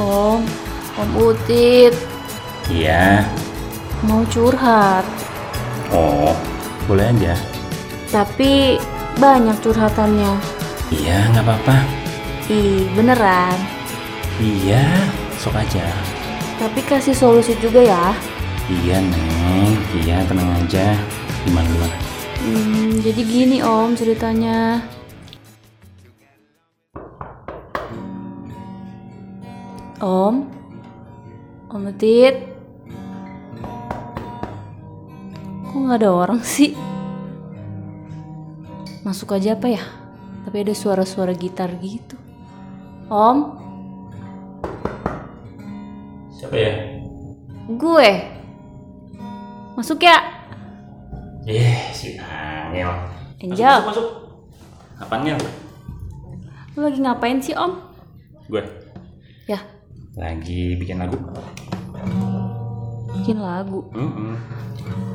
Om, Om Utit, Iya. mau curhat. Oh, boleh aja. Tapi banyak curhatannya. Iya, nggak apa-apa. Ih, beneran. Iya, sok aja. Tapi kasih solusi juga ya. Iya, Neng. Iya, tenang aja. Gimana, gimana? Hmm, jadi gini Om ceritanya. Om, Om Utit. Kok nggak ada orang sih? Masuk aja apa ya? Tapi ada suara-suara gitar gitu. Om, Siapa ya? gue. Masuk ya? Eh, si Angel. Angel. Masuk, masuk, masuk. Apanya? Lu lagi ngapain sih Om? Gue lagi bikin lagu. bikin lagu. Mm-mm.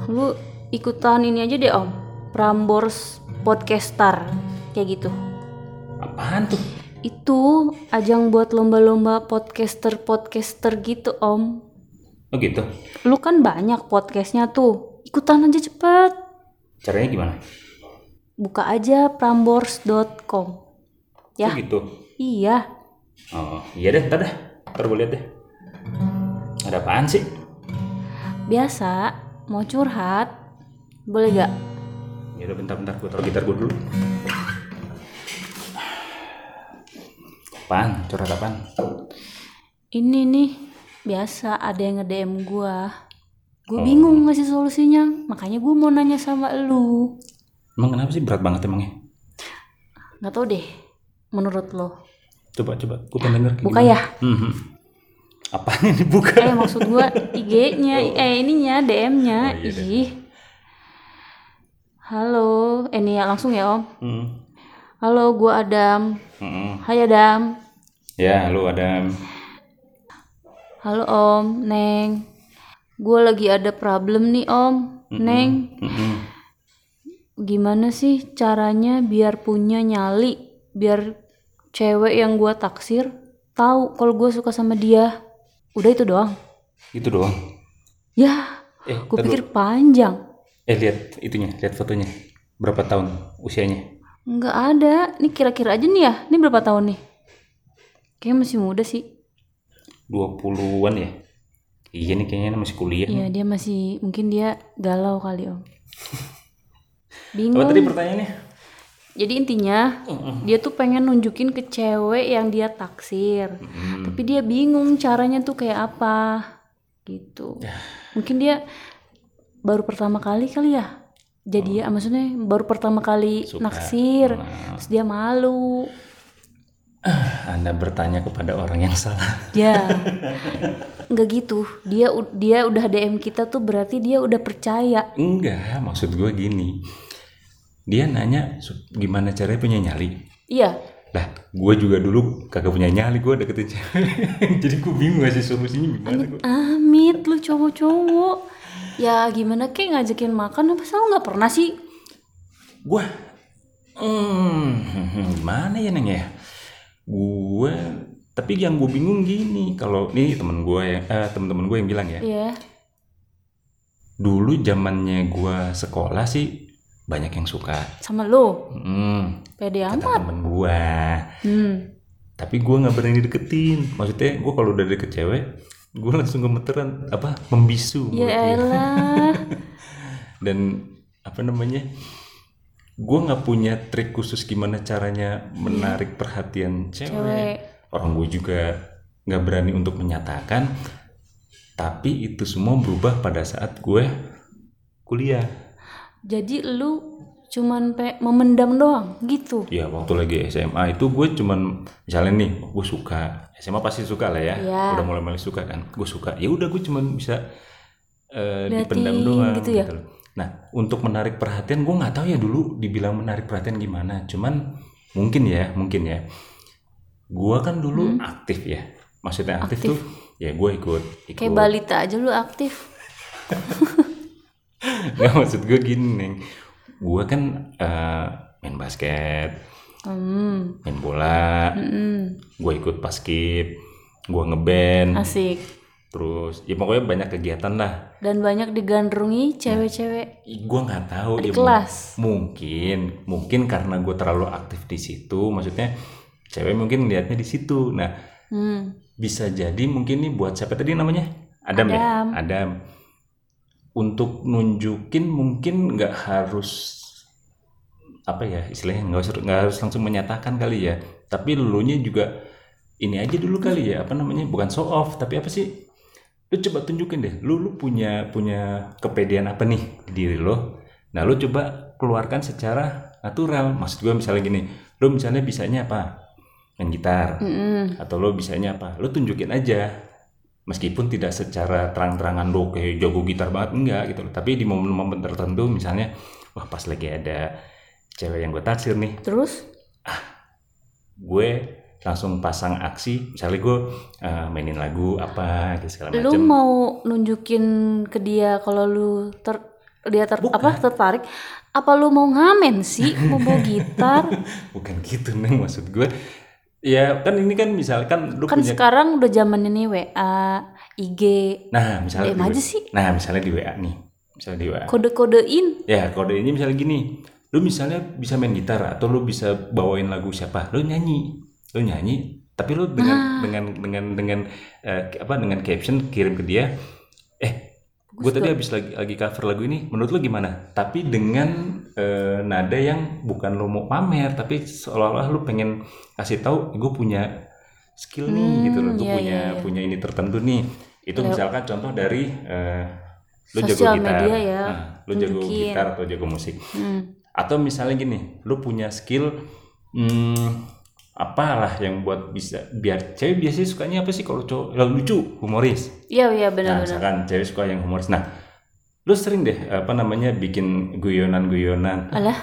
Lu ikutan ini aja deh om Prambors Podcaster Kayak gitu Apaan tuh? Itu ajang buat lomba-lomba podcaster-podcaster gitu om Oh gitu. Lu kan banyak podcastnya tuh Ikutan aja cepet Caranya gimana? Buka aja prambors.com Ya Oh gitu. Iya Oh, iya deh, ntar dah. Ntar gue liat deh. Ada apaan sih? Biasa Mau curhat Boleh gak? Ya udah bentar-bentar gue taruh gitar gue dulu. Apaan? Curhat apaan? Ini nih Biasa ada yang nge-DM gua Gue bingung ngasih solusinya Makanya gue mau nanya sama lu Emang kenapa sih berat banget emangnya? nggak tau deh menurut lo Coba coba, gue pengen denger buka gimana. ya? Mhm. Apaan yang dibuka? eh maksud gua IG-nya eh ininya DM-nya Oh, iya ih. Halo. Eh nih ya langsung ya om. Hmm. halo gua Adam. Mhm. Hai Adam. Ya, lu ada halo om. Neng. Gua lagi ada problem nih om. Neng. Mhm. gimana sih caranya biar punya nyali? Biar cewek yang gua taksir tahu kalau gua suka sama dia udah itu doang Itu doang. ya Eh, gue pikir panjang eh lihat itunya, lihat fotonya. Berapa tahun usianya? nggak ada ini kira-kira aja nih ya ini berapa tahun nih kayaknya masih muda sih 20-an ya? Iya nih kayaknya masih kuliah. Iya dia masih mungkin dia galau kali om Apa bingung tadi pertanyaannya? Jadi intinya dia tuh pengen nunjukin ke cewek yang dia taksir Hmm. tapi dia bingung caranya tuh kayak apa gitu Ya. mungkin dia baru pertama kali kali ya jadi ya maksudnya baru pertama kali Suka. naksir Nah. terus dia malu Anda bertanya kepada orang yang salah. Ya, nggak gitu. Dia dia udah DM kita tuh berarti dia udah percaya. Enggak, maksud gue gini. Dia nanya "Su- gimana caranya punya nyali. Iya, Lah, gue juga dulu kagak punya nyali, gue deketin cewek. Jadi gue bingung ngasih solusinya gimana. Gua. amit lu cowok-cowok. Ya gimana kek ngajakin makan apa selalu nggak pernah sih? Gue, hmm, gimana ya neng ya? Gue, tapi yang gue bingung gini, kalau ini temen gue ya, eh, temen-temen gue yang bilang ya, Iya. dulu zamannya gue sekolah sih banyak yang suka. Sama lu. Hmm, Pede kata amat. temen gue. Hmm. tapi gue nggak berani deketin maksudnya gue kalau udah deket cewek gue langsung gemeteran apa membisu Ya elah. dan apa namanya gue nggak punya trik khusus gimana caranya menarik perhatian cewek. Cewek. orang gue juga nggak berani untuk menyatakan tapi itu semua berubah pada saat gue kuliah Jadi lu cuman pe memendam doang gitu. ya waktu lagi SMA itu gue cuman misalnya nih gue suka SMA pasti suka lah ya Iya. udah mulai mulai suka kan gue suka ya udah gue cuman bisa Liatin dipendam doang gitu ya? loh. nah untuk menarik perhatian gue nggak tahu ya dulu dibilang menarik perhatian gimana cuman mungkin ya mungkin ya gue kan dulu aktif ya maksudnya aktif, Hmm. Aktif. tuh ya gue ikut ikut Kayak balita aja lu aktif. nggak maksud gue gini neng. Gue kan eh, main basket Hmm. main bola Mm-mm. gue ikut paskib gue ngeband. Asik. Terus ya pokoknya banyak kegiatan lah. Dan banyak digandrungi cewek-cewek. Gue nggak tahu di ya, kelas. mungkin mungkin karena gue terlalu aktif di situ maksudnya cewek mungkin lihatnya di situ. Nah hmm. bisa jadi mungkin nih buat siapa tadi namanya? Adam, ya? Adam. Untuk nunjukin mungkin nggak harus apa ya istilahnya nggak harus nggak harus langsung menyatakan kali ya. Tapi lu nya juga ini aja dulu kali ya apa namanya bukan show off tapi apa sih? Lu coba tunjukin deh lu lu punya punya kepedean apa nih di diri lo? Nah lu coba keluarkan secara natural. Maksud gue misalnya gini lu misalnya bisanya apa? Main gitar. Mm-mm. atau lo bisanya apa? Lo tunjukin aja meskipun tidak secara terang-terangan lo kayak jago gitar banget. Enggak gitu loh. Tapi di momen-momen tertentu misalnya wah pas lagi ada cewek yang gue taksir nih. Terus? Gue langsung pasang aksi. Misalnya gue eh, mainin lagu apa gitu segala lu macam mau nunjukin ke dia kalau lu ter dia ter Bukan. apa tertarik? Apa lu mau ngamen sih mau bawa gitar? Bukan gitu neng maksud gue ya kan ini kan misalkan lu kan punya sekarang udah zaman ini WA IG nah misalnya DM di aja sih. Nah misalnya di WA nih misalnya di WA kode-kodein. Ya kode ini misalnya gini, lu misalnya bisa main gitar atau lu bisa bawain lagu siapa, lu nyanyi, lu nyanyi, tapi lu dengan dengan dengan dengan eh, apa dengan caption kirim ke dia, eh gue tadi habis lagi lagi cover lagu ini, menurut lu gimana? Tapi dengan eh, nada yang bukan lu mau pamer, tapi seolah-olah lu pengen kasih tahu, gue punya skill nih gitu loh, gue iya, punya punya ini tertentu nih. Itu misalkan contoh dari eh, lu jago gitar, media ya, Nah, lu jago gitar atau jago musik. Hmm. atau misalnya gini lu punya skill hmm, apalah yang buat bisa biar cewek biasanya sukanya apa sih kalau cowok yang lucu humoris? Iya iya nah benar-benar misalkan cewek suka yang humoris. Nah lu sering deh apa namanya bikin guyonan-guyonan. Alah.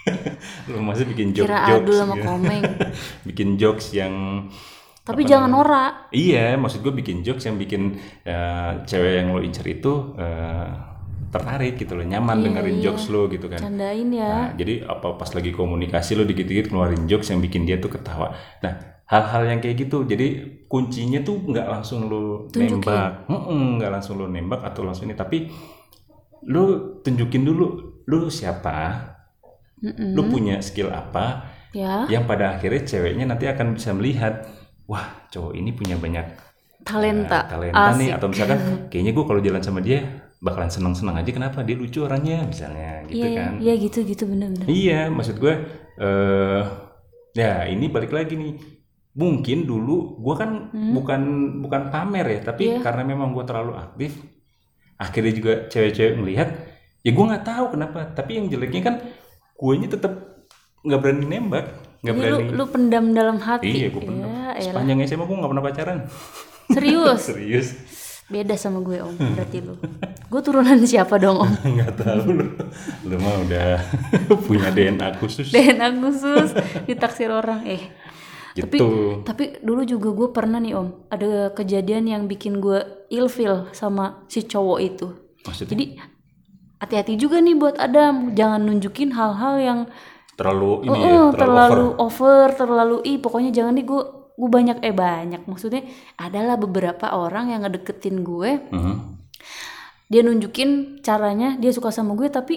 Lu masih bikin kira joke-jokes adul sama gitu. komeng. Bikin jokes yang tapi jangan norak. Iya maksud gue bikin jokes yang bikin eh, cewek yang lo incer itu eh, tertarik gitu loh nyaman dengerin jokes lo gitu kan. Candain ya. Nah, jadi apa pas lagi komunikasi lo dikit-dikit keluarin jokes yang bikin dia tuh ketawa. Nah, hal-hal yang kayak gitu. Jadi kuncinya tuh nggak langsung lo nembak, nggak langsung lo nembak atau langsung ini, tapi lo tunjukin dulu lo siapa, Mm-mm. lo punya skill apa, ya. Yang pada akhirnya ceweknya nanti akan bisa melihat, wah cowok ini punya banyak talenta. uh, talenta nih, atau misalkan kayaknya gue kalau jalan sama dia bakalan seneng-seneng aja. Kenapa? Dia lucu orangnya misalnya gitu iya kan. iya gitu gitu bener-bener. Iya, maksud gue, eh ya ini balik lagi nih. Mungkin dulu gue kan bukan bukan pamer ya, tapi karena memang gue terlalu aktif, akhirnya juga cewek-cewek ngelihat, ya gue nggak tahu kenapa. Tapi yang jeleknya kan, gue tetap nggak berani nembak, nggak lu berani. lu pendam dalam hati Iya, gue pendam. ya elah. Sepanjang SMA gue nggak pernah pacaran. serius Serius, beda sama gue om berarti lu gue turunan siapa dong om nggak tahu lu. Lu mah udah punya DNA khusus. DNA khusus ditaksir orang eh tapi Gitu. tapi dulu juga gue pernah nih om ada kejadian yang bikin gue ilfil sama si cowok itu Maksudnya jadi hati-hati juga nih buat Adam jangan nunjukin hal-hal yang terlalu ini Oh, ya, terlalu, terlalu over. over. terlalu ih pokoknya jangan nih gue gue banyak eh banyak maksudnya adalah beberapa orang yang ngedeketin gue Mhm. dia nunjukin caranya dia suka sama gue tapi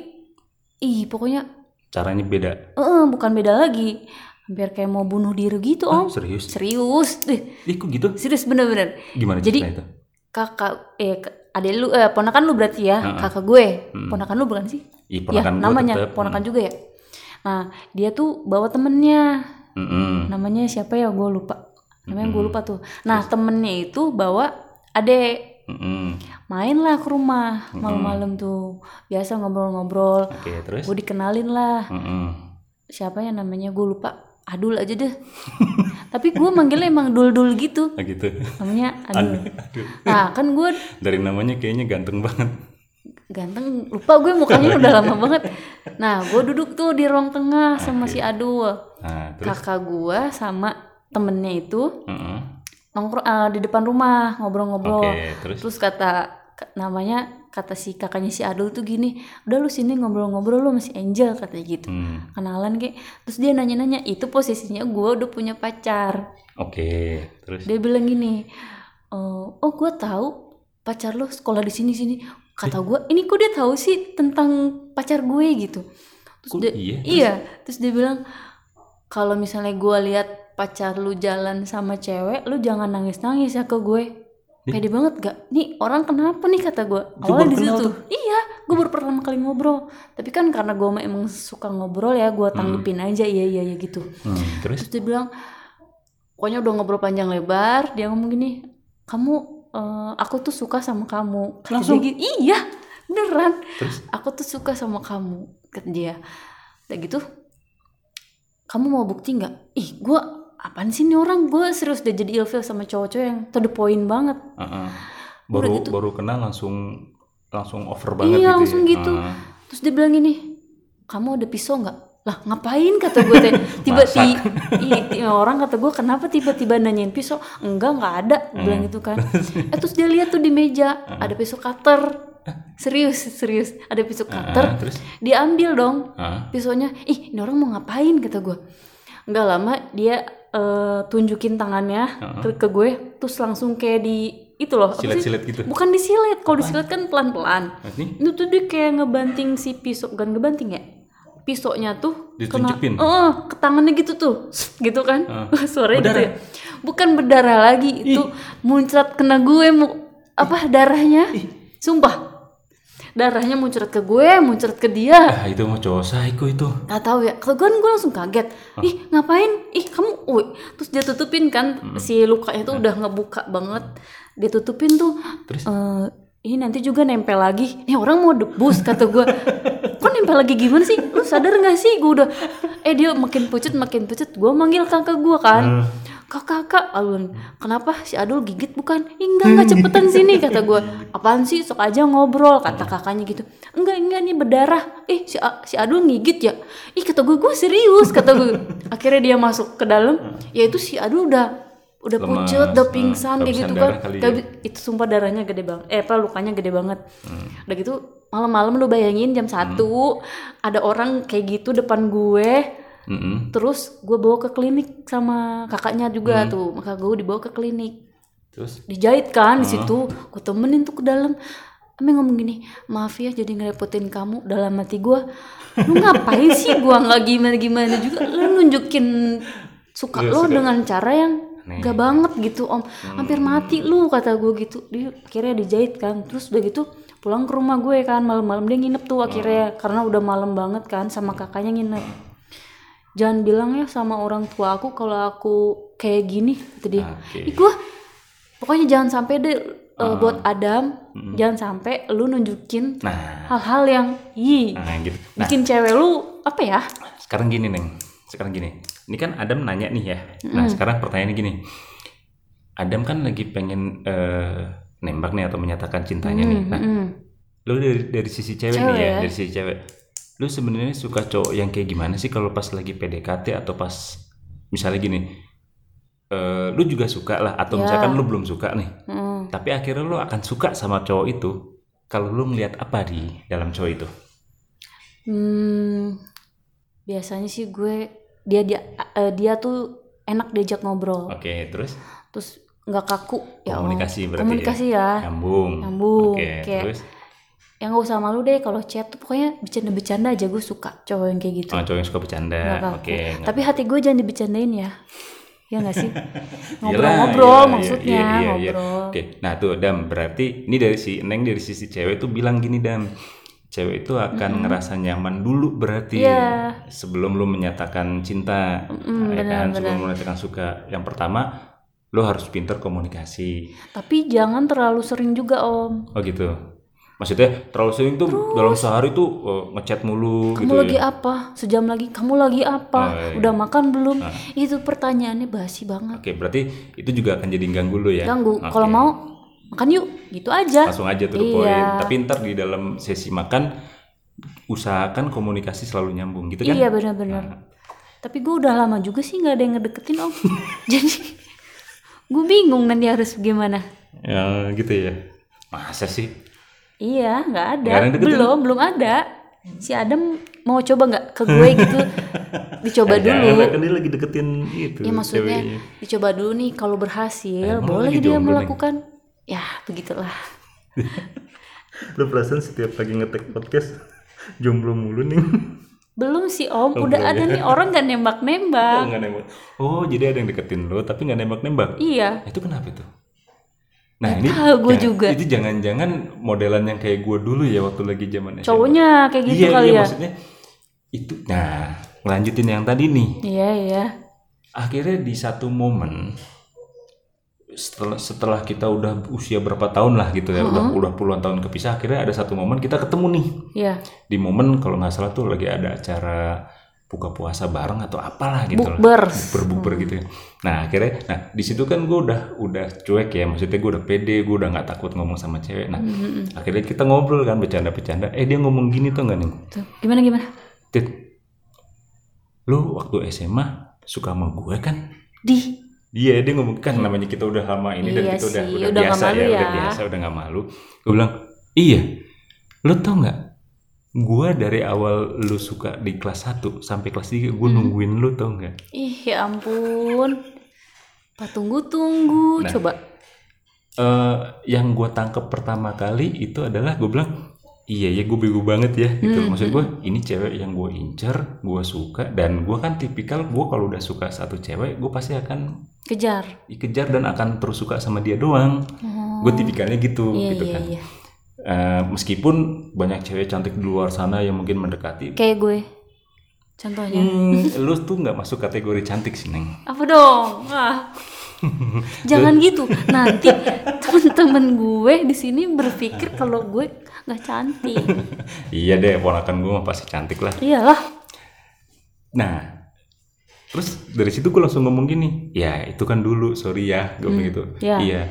ih pokoknya Caranya beda. eh bukan beda lagi hampir kayak mau bunuh diri gitu om. Serius? serius. Deh Ih kok gitu? serius bener-bener. Gimana Jadi- itu? kakak eh adek lu eh ponakan lu berarti ya kakak gue. Ponakan lu bukan sih? Ih, ya ponakan gua namanya tetep. ponakan juga ya? Nah dia tuh bawa temennya. Mm-mm. namanya siapa ya? Gue lupa. Namanya gue lupa tuh. Nah temennya itu bawa adek. Mm-mm. main lah ke rumah malam-malam tuh. Biasa ngobrol-ngobrol. Oke terus? gue dikenalin lah. Mm-mm. siapa ya namanya? Gue lupa adul aja deh tapi gue manggilnya emang dul dul gitu Nah, gitu. namanya adul Aduh. nah kan gue Dari namanya kayaknya ganteng banget. ganteng lupa gue mukanya udah lama banget nah gue duduk tuh di ruang tengah sama si adul Nah terus? kakak gue sama temennya itu Mm-mm. nongkrong eh, di depan rumah ngobrol-ngobrol Oke terus? terus kata namanya kata si kakaknya si Adul tuh gini udah lu sini ngobrol-ngobrol lu masih Angel katanya gitu. Hmm, kenalan kayak terus dia nanya-nanya itu posisinya gue udah punya pacar. Oke, terus? Dia bilang gini "Eh, oh gue tahu pacar lo sekolah di sini sini. Kata gue ini kok dia tahu sih tentang pacar gue? gitu. Terus dia, iya? iya. Terus dia bilang kalau misalnya gue lihat pacar lu jalan sama cewek lu jangan nangis nangis ya ke gue pede banget gak nih orang kenapa nih kata gue awalnya di situ. iya gue baru pertama kali ngobrol. Tapi kan karena gue emang suka ngobrol ya gue tanggepin aja iya iya iya gitu. Hmm, terus? Terus dia bilang pokoknya udah ngobrol panjang lebar dia ngomong gini kamu eh, aku tuh suka sama kamu. Kata Langsung? dia gitu, iya beneran. Terus? Aku tuh suka sama kamu kata dia. Kayak gitu kamu mau bukti nggak? Ih gue apaan sih nih orang? Gue serius udah jadi ilfil sama cowok-cowok yang to the point banget. Uh-uh. baru baru kenal langsung langsung over banget iya gitu. langsung ya? gitu. Ah. terus dia bilang gini kamu ada pisau nggak? Lah ngapain? kata gue teh. Tiba-tiba i- i- orang kata gue kenapa tiba-tiba nanyain pisau? Enggak nggak ada. Gue bilang gitu kan. Eh terus dia lihat tuh di meja ada pisau cutter. Serius serius. Ada pisau cutter. Ah, terus? Dia ambil dong ah, pisaunya. Ih ini orang mau ngapain? kata gue nggak lama dia eh, tunjukin tangannya ke, ke gue terus langsung kayak di itu loh silet-silet gitu? Bukan disilet kalau disilet kan pelan-pelan. Ini itu tuh dia kayak ngebanting si pisau bukan ngebanting ya? Pisaunya tuh Ditunjukin? oh ke tangannya gitu tuh gitu kan? Suaranya gitu ya? Bukan berdarah lagi itu muncrat kena gue mu apa darahnya? Sumpah darahnya muncrat ke gue muncrat ke dia ah itu mau cowok psycho itu Gak tahu ya, kalau gue gue langsung kaget. Ih ngapain? Ih kamu, woi. Terus dia tutupin kan si lukanya tuh udah ngebuka banget. Dia tutupin tuh. Terus? "Eh, ini nanti juga nempel lagi. Nih orang mau debus kata gue. Kok nempel lagi gimana sih? Lu sadar gak sih? Gue udah. Eh dia makin pucet makin pucet. Gue manggil kakak gue kan. Kakak kakak, alun. Kenapa si Adul gigit bukan? Enggak enggak cepetan sini kata gue. Apaan sih? Sok aja ngobrol kata kakaknya gitu. Enggak enggak nih berdarah. Eh si A- si Adul ngigit ya? Ih kata gue gue serius kata gue. Akhirnya dia masuk ke dalam. Ya itu si Adul udah udah Lemas, pucet, udah eh, pingsan kayak gitu kan. ya. itu sumpah darahnya gede banget. Eh apa lukanya gede banget. Udah gitu malam-malam lu bayangin jam satu ada orang kayak gitu depan gue. Mm-mm. Terus gue bawa ke klinik sama kakaknya juga tuh. Maka gue dibawa ke klinik. terus Dijahit kan di situ. Gue temenin tuh ke dalam. Ame ngomong gini, maaf ya jadi ngerepotin kamu dalam hati gue. Lu ngapain sih gue nggak gimana gimana juga. Lu nunjukin suka Iya, lo dengan cara yang gak banget gitu om. Hampir mati lu kata gue gitu. Dia akhirnya dijahit kan. Terus udah gitu pulang ke rumah gue kan malam-malam dia nginep tuh akhirnya karena udah malam banget kan sama kakaknya nginep jangan bilang ya sama orang tua aku kalau aku kayak gini kata dia. Oke. Ih, gua pokoknya jangan sampai deh uh, buat Adam jangan sampai lu nunjukin nah. hal-hal yang ih nah gitu. Nah. bikin cewek lu apa ya? Sekarang gini neng. Sekarang gini. Ini kan Adam nanya nih ya. Nah sekarang pertanyaannya gini. Adam kan lagi pengen eh, nembak nih atau menyatakan cintanya nih. Nah Hmm. lu dari dari sisi cewek, Cewek nih ya ya. dari sisi cewek lu sebenarnya suka cowok yang kayak gimana sih kalau pas lagi PDKT atau pas misalnya gini eh, lu juga suka lah atau Ya. misalkan lu belum suka nih Mm. tapi akhirnya lu akan suka sama cowok itu kalau lu ngelihat apa di dalam cowok itu? Hmm, biasanya sih gue dia dia eh, dia tuh enak diajak ngobrol. Oke terus? Terus nggak kaku ya komunikasi berarti komunikasi ya, ya, nyambung. Nyambung, oke kayak- terus yang nggak usah malu deh kalau chat tuh pokoknya bercanda-bercanda aja gue suka cowok yang kayak gitu oh, cowok yang suka bercanda oke nggak- tapi hati gue jangan dibercandain ya ya nggak sih ngobrol-ngobrol iyalah, iya, maksudnya iya, iya, iya. ngobrol Oke, nah tuh Dam, berarti ini dari si Neng dari sisi cewek tuh bilang gini Dam, cewek itu akan ngerasa nyaman dulu berarti Iya. sebelum lu menyatakan cinta, Mm, ya kan? sebelum lu menyatakan suka. Yang pertama, lu harus pintar komunikasi. tapi jangan terlalu sering juga om Oh gitu. Maksudnya terlalu sering tuh dalam sehari tuh eh, ngechat mulu kamu gitu lagi ya. apa sejam lagi kamu lagi apa Oh, iya. udah makan belum itu pertanyaannya basi banget Oke, berarti itu juga akan jadi ganggu lu ya. ganggu Oke. kalau mau makan yuk gitu aja langsung aja tuh the Iya. point. Tapi ntar di dalam sesi makan usahakan komunikasi selalu nyambung gitu kan? iya benar-benar tapi gue udah lama juga sih nggak ada yang ngedeketin om jadi gue bingung nanti harus gimana Ya gitu ya. Masa sih? Iya, nggak ada. Deketin? belum, belum ada. Si Adam mau coba nggak ke gue gitu? Dicoba dulu. kan dia lagi deketin itu Ya maksudnya ceweknya. dicoba dulu nih kalau berhasil Emang boleh dia jomblo, melakukan. Ya begitulah. Lu perasaan setiap lagi ngetek podcast jomblo mulu nih. Belum sih Om, Oh, udah belum ada ya. nih orang gak nembak-nembak. Nggak nembak. Oh, jadi ada yang deketin lo tapi nggak nembak-nembak. Iya. Itu kenapa itu? Nah, ini tahu jangan- juga. Itu jangan-jangan modelan yang kayak gue dulu ya waktu lagi zaman SMA. Cowoknya kayak gitu iya, kali iya, ya. maksudnya itu. Nah, ngelanjutin yang tadi nih. Iya, iya. Akhirnya di satu momen setelah setelah kita udah usia berapa tahun lah gitu ya, udah udah puluhan tahun kepisah, akhirnya ada satu momen kita ketemu nih. Iya. Di momen kalau nggak salah tuh lagi ada acara buka puasa bareng atau apalah gitu lah. Bukbers. Bukber gitu ya. Nah akhirnya, nah di situ kan gue udah udah cuek ya, maksudnya gue udah pede, gue udah nggak takut ngomong sama cewek. Nah akhirnya kita ngobrol kan bercanda-bercanda. Eh dia ngomong gini tuh nggak nih? Tuh, gimana gimana? Tit, lu waktu SMA suka sama gue kan? Di Dia dia ngomong kan namanya kita udah lama ini dan Iya kita udah sih, udah, udah nggak biasa malu ya, udah ya. biasa udah nggak malu. Gue bilang iya, lu tau nggak? Gue dari awal lu suka di kelas 1 sampai kelas 3 gue nungguin lu tau nggak? Ih, ya ampun. Pak tunggu-tunggu, Nah. coba. eh yang gue tangkep pertama kali itu adalah gue bilang iya ya gue bego banget ya gitu maksud gue ini cewek yang gue incer gue suka dan gue kan tipikal gue kalau udah suka satu cewek gue pasti akan Kejar. dikejar dan akan terus suka sama dia doang Oh, gue tipikalnya gitu iya, gitu iya, kan iya. Eh, meskipun banyak cewek cantik di luar sana yang mungkin mendekati Kayak gue. Contohnya. hmm, lu tuh nggak masuk kategori cantik sih neng Apa dong? Ah. Jangan gitu. Nanti temen-temen gue di sini berpikir kalau gue nggak cantik. iya deh ponakan gue mah pasti cantik lah Iyalah. Nah, terus dari situ gue langsung ngomong gini, ya itu kan dulu, sorry ya, gue bilang gitu. ya. Iya.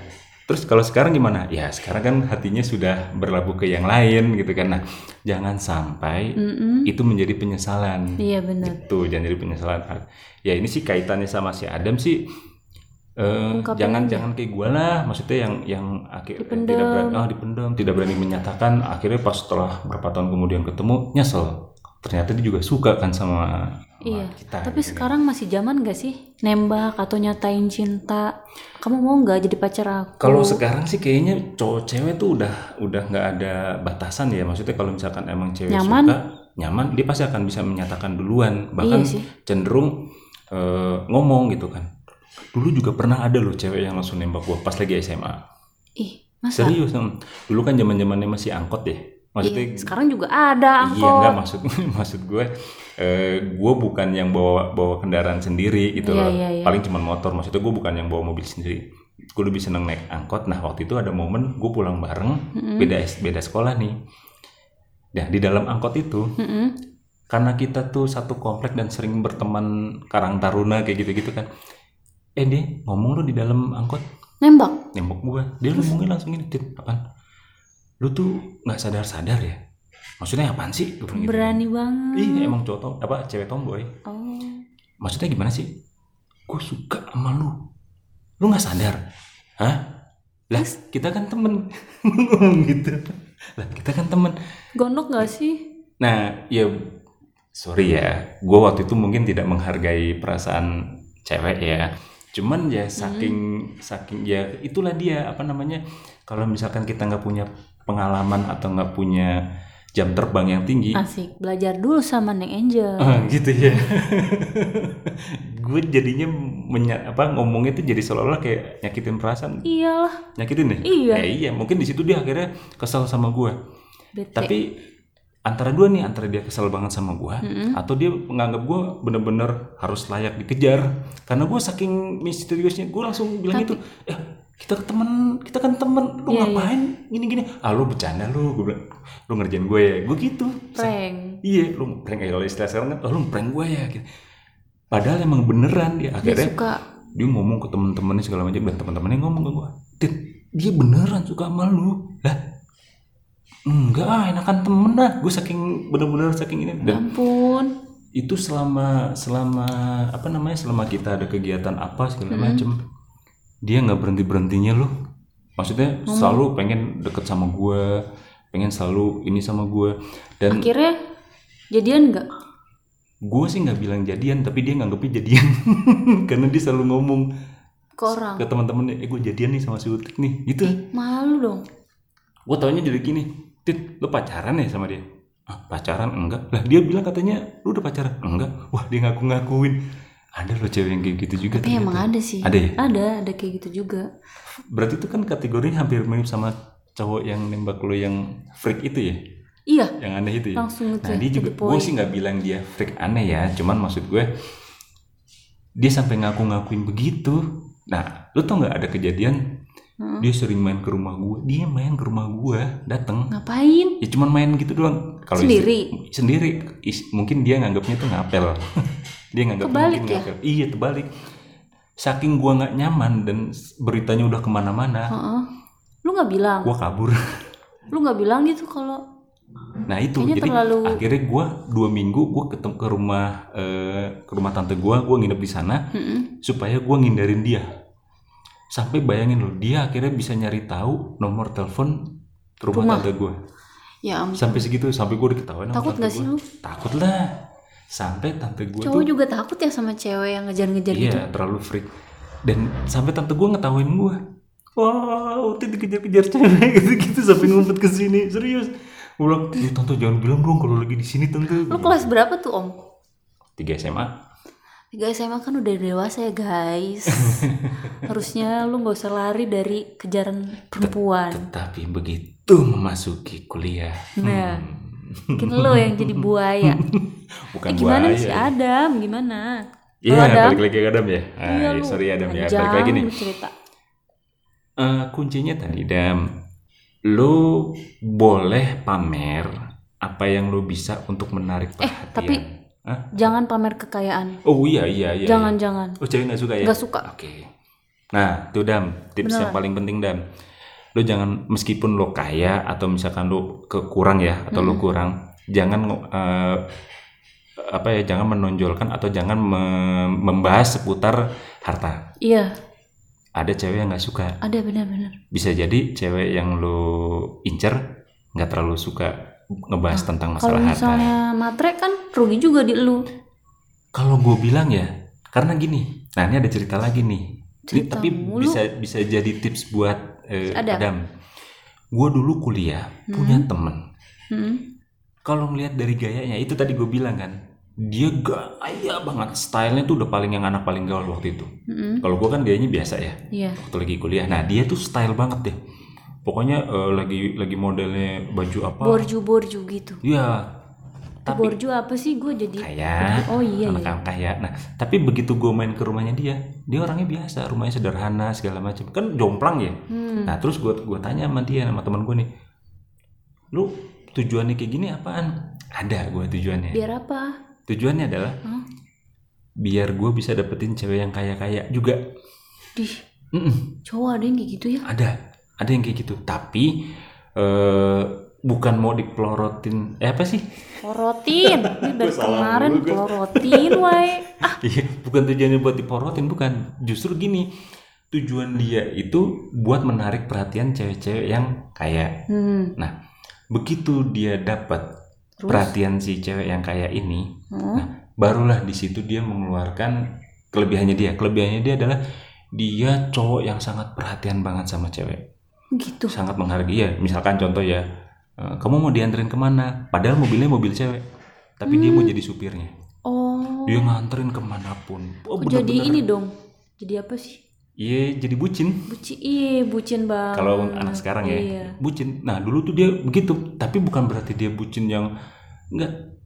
Terus kalau sekarang gimana? Ya sekarang kan hatinya sudah berlabuh ke yang lain gitu kan. Nah, jangan sampai Mm-mm. itu menjadi penyesalan. Iya benar. Gitu, jangan jadi penyesalan. Ya ini sih kaitannya sama si Adam sih. eh, Ungkapin jangan aja. jangan kayak gue lah, maksudnya yang yang akhir Dipendam. tidak berani, ah, dipendam, tidak berani menyatakan. Akhirnya pas setelah berapa tahun kemudian ketemu nyesel. Ternyata dia juga suka kan sama, sama Iya. kita. Tapi gitu. sekarang masih zaman gak sih nembak atau nyatain cinta? Kamu mau nggak jadi pacar aku? Kalau sekarang sih kayaknya cowok cewek tuh udah udah nggak ada batasan ya. Maksudnya kalau misalkan emang cewek Nyaman. suka nyaman, dia pasti akan bisa menyatakan duluan. Bahkan Iya sih. cenderung eh, ngomong gitu kan. Dulu juga pernah ada loh cewek yang langsung nembak gua pas lagi SMA. Ih, masa? Serius, dulu kan zaman zamannya masih angkot ya. Maksudnya Iya, sekarang juga ada Iya angkot. enggak maksud maksud gue eh gue bukan yang bawa bawa kendaraan sendiri gitu Iya, loh. iya, iya. Paling cuma motor. Maksudnya gue bukan yang bawa mobil sendiri. Gue lebih seneng naik angkot. Nah waktu itu ada momen gue pulang bareng beda beda sekolah nih. Nah di dalam angkot itu Mm-mm. karena kita tuh satu komplek dan sering berteman karang taruna kayak gitu-gitu kan. Eh dia ngomong lu di dalam angkot Nembak. nembak gue. Dia ngomongnya langsung gini, Tit, apaan? Lu tuh nggak sadar-sadar ya? Maksudnya apaan sih? Gue bilang gitu. Berani banget. Iya emang cowok tom, apa cewek tomboy. Oh. Maksudnya gimana sih? Gue suka sama lu. Lu nggak sadar? Hah? Lah kita kan temen ngomong gitu. Lah kita kan temen. Gondok gak sih? Nah ya sorry ya, gue waktu itu mungkin tidak menghargai perasaan cewek ya. Cuman ya saking saking ya itulah dia apa namanya kalau misalkan kita nggak punya pengalaman atau nggak punya jam terbang yang tinggi, Asik. Belajar dulu sama Neng Angel. Ah, gitu ya. gue jadinya menya, apa ngomongnya tuh jadi seolah-olah kayak nyakitin perasaan. Iyalah. Nyakitin deh. Iya. Eh, iya, mungkin di situ dia akhirnya kesel sama gue. Bete. Tapi antara dua nih, antara dia kesel banget sama gue atau dia menganggap gue bener-bener harus layak dikejar. Karena gue saking misteriusnya, gue langsung bilang itu, eh kita temen, kita kan temen, lu Iya, ngapain gini-gini? Ah lu bercanda lu, gue bilang, lu ngerjain gue ya, gue gitu. Prank. Iya, lu prank kayak kalau istilah sekarang kan, oh, lu prank gue ya. Gitu. Padahal emang beneran dia Dia akhirnya suka. dia ngomong ke temen-temennya segala macam dan temen-temennya ngomong ke gue, dia beneran suka sama lu. Lah, enggak ah, enakan temen lah. Gue saking bener-bener saking ini. Dan ampun. itu selama selama apa namanya selama kita ada kegiatan apa segala macem dia nggak berhenti berhentinya loh. Maksudnya selalu pengen deket sama gue pengen selalu ini sama gue dan akhirnya jadian nggak? Gue sih nggak bilang jadian tapi dia nganggepnya jadian. Karena dia selalu ngomong ke orang. ke teman-temannya eh gue jadian nih sama si Utik nih. Gitu. Malu dong. Gue taunya jadi gini tit lo pacaran ya sama dia? Ah, pacaran? Enggak. Lah dia bilang katanya lu udah pacaran? Enggak. Wah dia ngaku-ngakuin. Ada loh cewek yang kayak gitu juga tapi ternyata. emang ada sih. Ada ya? Ada ada kayak gitu juga. Berarti itu kan kategorinya hampir mirip sama cowok yang nembak lo yang freak itu ya? Iya. Yang aneh itu ya? Langsung nah aja dia juga gue sih nggak bilang dia freak aneh ya. Cuman maksud gue dia sampai ngaku-ngakuin begitu. Nah lu tau nggak ada kejadian dia sering main ke rumah gue dia main ke rumah gue dateng. Ngapain? Ya cuman main gitu doang. Kalau Sendiri? istri- sendiri. Is- mungkin dia nganggapnya tuh ngapel. Dia nganggapnya Kebalik mungkin ya? ngapel. Iya terbalik saking gua nggak nyaman dan beritanya udah ke mana-mana Heeh. lu nggak bilang? gua kabur. Lu nggak bilang gitu kalau nah itu. Kayaknya jadi terlalu- akhirnya gua dua minggu gua ketemu ke rumah eh, ke rumah tante gua gua nginep di sana Mm-mm. supaya gua ngindarin dia sampai bayangin loh dia akhirnya bisa nyari tahu nomor telepon rumah, Rumah. tante gua. Ya ampun. Sampai segitu sampai gua diketawain sama Takut nggak sih lu? takut lah sampai tante gua cowok tuh juga takut ya sama cewek yang ngejar-ngejar gitu? iya terlalu freak. Dan sampai tante gua ngetawain gua. Wow Uti dikejar-kejar cewek gitu-gitu sampai ngumpet ke sini. Serius. Gua bilang, "Ih, tante jangan bilang dong kalau lagi di sini tante. Lu kelas berapa tuh om? Tiga SMA Tiga SMA kan udah dewasa ya guys Harusnya lu gak usah lari dari kejaran perempuan tetapi begitu memasuki kuliah Nah Mungkin lu yang jadi buaya bukan Eh gimana buaya nih si Adam Gimana Iya, Adam? balik lagi ke Adam ya. Ah, Iya, sorry Adam ya. Balik lagi nih. cerita Eh, kuncinya tadi Dam, lu boleh pamer apa yang lu bisa untuk menarik perhatian. Eh, tapi Hah? Jangan pamer kekayaan Oh iya iya iya. Jangan-jangan iya. Oh cewek nggak suka ya? Nggak suka. Oke. Nah tuh Dam, tips yang paling penting Dam. Lu jangan meskipun lo kaya atau misalkan lu kekurang ya atau lu kurang, jangan eh, apa ya jangan menonjolkan atau jangan me- membahas seputar harta. Iya Ada cewek yang nggak suka. ada benar-benar Bisa jadi cewek yang lu incer nggak terlalu suka ngebahas tentang Kalau masalah harta. misalnya matre kan rugi juga di lu Kalau gue bilang ya, karena gini. Nah ini ada cerita lagi nih. Ini Cerita tapi mulu. bisa bisa jadi tips buat eh, Adam. Adam. Gue dulu kuliah punya temen. Hmm. Kalau ngelihat dari gayanya, itu tadi gue bilang kan, dia gaya banget. Stylenya tuh udah paling yang anak paling gaul waktu itu. Mm-mm. Kalau gue kan gayanya biasa ya, Iya waktu lagi kuliah. Nah dia tuh style banget deh. Pokoknya eh, lagi lagi modelnya baju apa? Borju-borju gitu. Iya. Tapi Borju apa sih? Gue jadi kaya Oh iya anak iya kaya nah tapi begitu gue main ke rumahnya dia dia orangnya biasa rumahnya sederhana segala macam. Kan jomplang ya? Hmm. nah terus gue gua tanya sama dia sama teman gue nih lu tujuannya kayak gini apaan? Ada gue tujuannya. Biar apa? tujuannya adalah Hah? biar gue bisa dapetin cewek yang kaya kaya juga. Dih, Mm-mm, cowok ada yang kayak gitu ya? ada ada yang kayak gitu tapi eh bukan mau dipelorotin eh apa sih Porotin. Ini dari kemarin pelorotin, wae. Ah, Iya, bukan tujuannya buat diporotin, bukan. Justru gini, tujuan dia itu buat menarik perhatian cewek-cewek yang kaya. hmm. Nah, begitu dia dapat Terus? perhatian si cewek yang kaya ini, Hmm. nah, barulah di situ dia mengeluarkan kelebihannya dia. Kelebihannya dia adalah dia cowok yang sangat perhatian banget sama cewek, Gitu. sangat menghargai. Ya, misalkan contoh ya, eh, kamu mau dianterin ke mana? Padahal mobilnya mobil cewek, tapi dia Hmm. mau jadi supirnya. Oh, Dia nganterin ke mana pun. Oh, kok jadi bener-bener. ini dong? Jadi apa sih? Iya, jadi bucin. Buci, iya, bucin banget. Kalau anak sekarang ya, Iya. bucin. Nah, dulu tuh dia begitu, tapi bukan berarti dia bucin yang enggak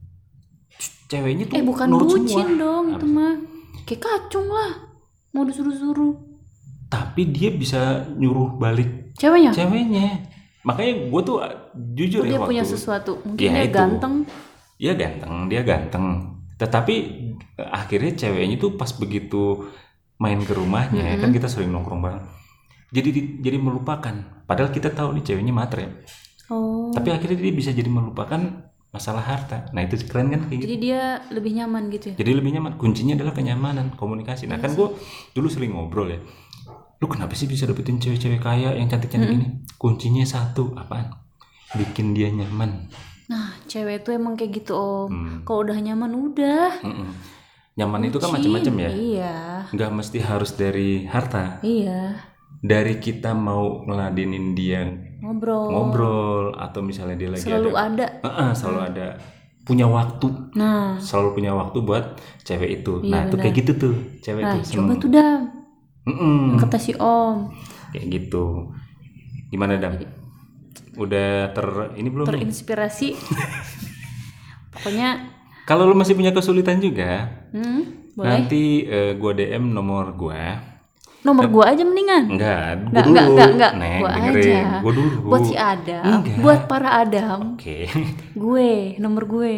ceweknya tuh Eh, bukan bucin semua. dong, itu mah. Kayak kacung lah. Mau disuruh-suruh. Tapi dia bisa nyuruh balik Ceweknya? ceweknya. Makanya gue tuh uh, jujur Oh, ya dia waktu punya sesuatu. Mungkin Ya, dia itu. ganteng. Dia ganteng, dia ganteng. Tetapi eh, akhirnya ceweknya tuh pas begitu main ke rumahnya, Mm-mm. kan kita sering nongkrong bareng. Jadi di- jadi melupakan. Padahal kita tahu nih ceweknya matre. Oh. Tapi akhirnya dia bisa jadi melupakan masalah harta. Nah itu keren kan kayak gitu. Jadi dia lebih nyaman gitu ya? Jadi lebih nyaman. Kuncinya adalah kenyamanan, komunikasi. Nah kan gue dulu sering ngobrol ya. Lu kenapa sih bisa dapetin cewek-cewek kaya yang cantik-cantik ini? Kuncinya satu, apaan? bikin dia nyaman. Nah, cewek itu emang kayak gitu om. Hmm. Kalau udah nyaman udah. Mm-mm. Nyaman itu kan macam-macam ya. Iya, Nggak mesti harus dari harta. iya. Dari kita mau ngeladenin dia Ngobrol. ngobrol atau misalnya dia lagi Selalu ada, ada. Heeh, selalu ada punya waktu, Nah, selalu punya waktu buat cewek itu. Iya, nah, itu kayak gitu tuh, cewek nah tuh coba tuh dam. Mm-mm. Kata si om. Kayak gitu. Gimana dam? Udah ter ini belum? Terinspirasi. Pokoknya, Kalau lu masih punya kesulitan juga, hmm, boleh. nanti eh, gua DM nomor gua. Nomor gua aja mendingan. Enggak, gua Enggak, dulu. enggak, enggak, enggak. Gua dengerin. aja. Gua dulu. Buat si Adam, Enggak. buat para Adam, Oke. gue, nomor gue.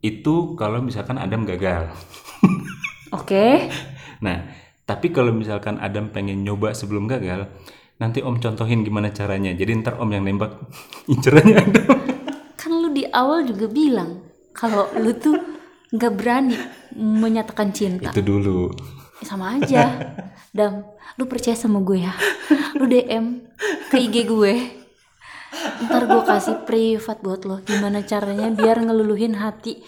Itu kalau misalkan Adam gagal. Oke. Nah, tapi kalau misalkan Adam pengen nyoba sebelum gagal, nanti Om contohin gimana caranya. Jadi ntar Om yang nembak incerannya Adam. Kan lu di awal juga bilang kalau lu tuh nggak berani menyatakan cinta. Itu dulu. Sama aja. Dam, lu percaya sama gue ya. Lu DM ke IG gue. Ntar gue kasih privat buat lo. Gimana caranya biar ngeluluhin hati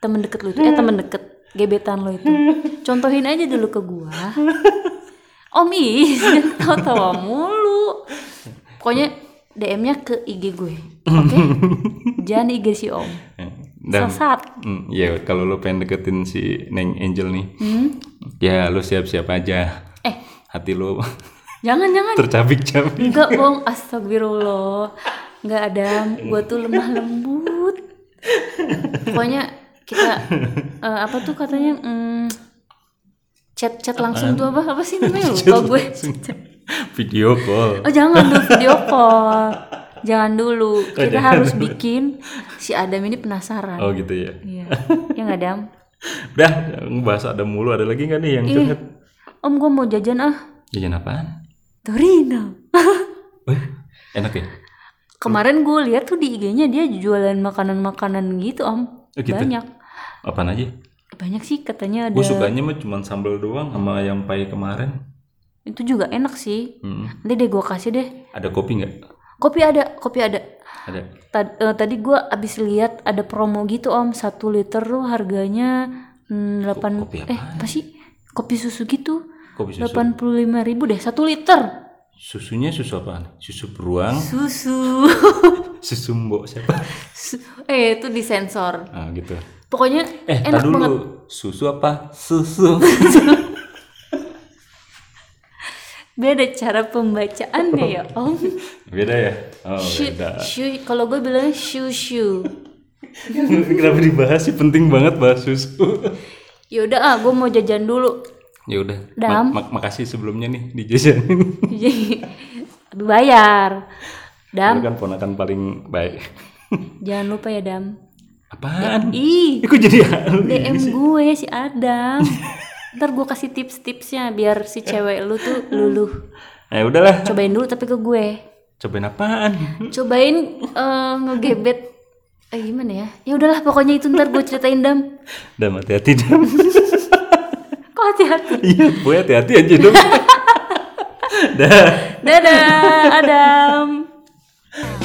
temen deket lu. Eh temen deket gebetan lo itu. Contohin aja dulu ke gue. Om Is, tawa-tawa mulu. Pokoknya DM-nya ke IG gue. Oke? Jangan IG si Om. Dan Sesat. Hmm, ya kalau lu pengen deketin si Neng Angel nih, Hmm? ya lu siap-siap aja. Eh, Hati lu jangan jangan. tercabik-cabik. Enggak bohong, astagfirullah Enggak ada, gue tuh lemah lembut Pokoknya kita, eh, apa tuh katanya, mm, chat-chat langsung tuh apa, apa sih namanya lupa gue Video call. Oh jangan dulu video call Jangan dulu, kita jangan harus bikin si Adam ini penasaran Oh gitu ya. Iya, ya nggak Adam? Udah, bahas ada mulu. Ada lagi nggak nih yang curhat? om gue mau jajan ah Jajan apaan? Torino Wih, enak ya? Kemarin gue lihat tuh di IG-nya dia jualan makanan-makanan gitu om Oh, gitu? Banyak Apaan aja? Banyak sih katanya ada Gue sukanya mah cuma sambal doang sama yang pai kemarin. Itu juga enak sih. Hmm. Nanti deh gue kasih deh. Ada kopi nggak? Kopi ada, kopi ada. Ada. Tad- eh, tadi gue abis lihat ada promo gitu om, satu liter tuh harganya hmm, 8 kopi eh apa sih? Kopi susu gitu. Kopi susu. Delapan puluh lima ribu deh, satu liter. Susunya susu apaan? Susu beruang? Susu. Susu mbok siapa? Eh itu disensor. Ah gitu. Pokoknya Eh, enak dulu. banget. Susu apa? Susu. Beda cara pembacaannya ya om. beda ya? Oh, Shu, beda. shu, kalau gue bilangnya shu shu. Kenapa dibahas sih? Penting banget bahas susu. Yaudah ah, gue mau jajan dulu. ya udah. Dam. Ma- ma- makasih sebelumnya nih dijajanin. Tapi bayar. Dam, Lu kan ponakan paling baik. jangan lupa ya Dam. Apaan? Ih, Aku jadi halu DM gue si Adam. Ntar gue kasih tips-tipsnya biar si cewek lu tuh luluh. Ya udahlah. Cobain dulu tapi ke gue. Cobain apaan? Cobain eh, ngegebet. Eh gimana ya? Ya udahlah pokoknya itu ntar gue ceritain Dam. Dam hati-hati dam. Kok hati-hati? Iya, gue hati-hati aja dong. Dah. Dadah, Adam. Yeah.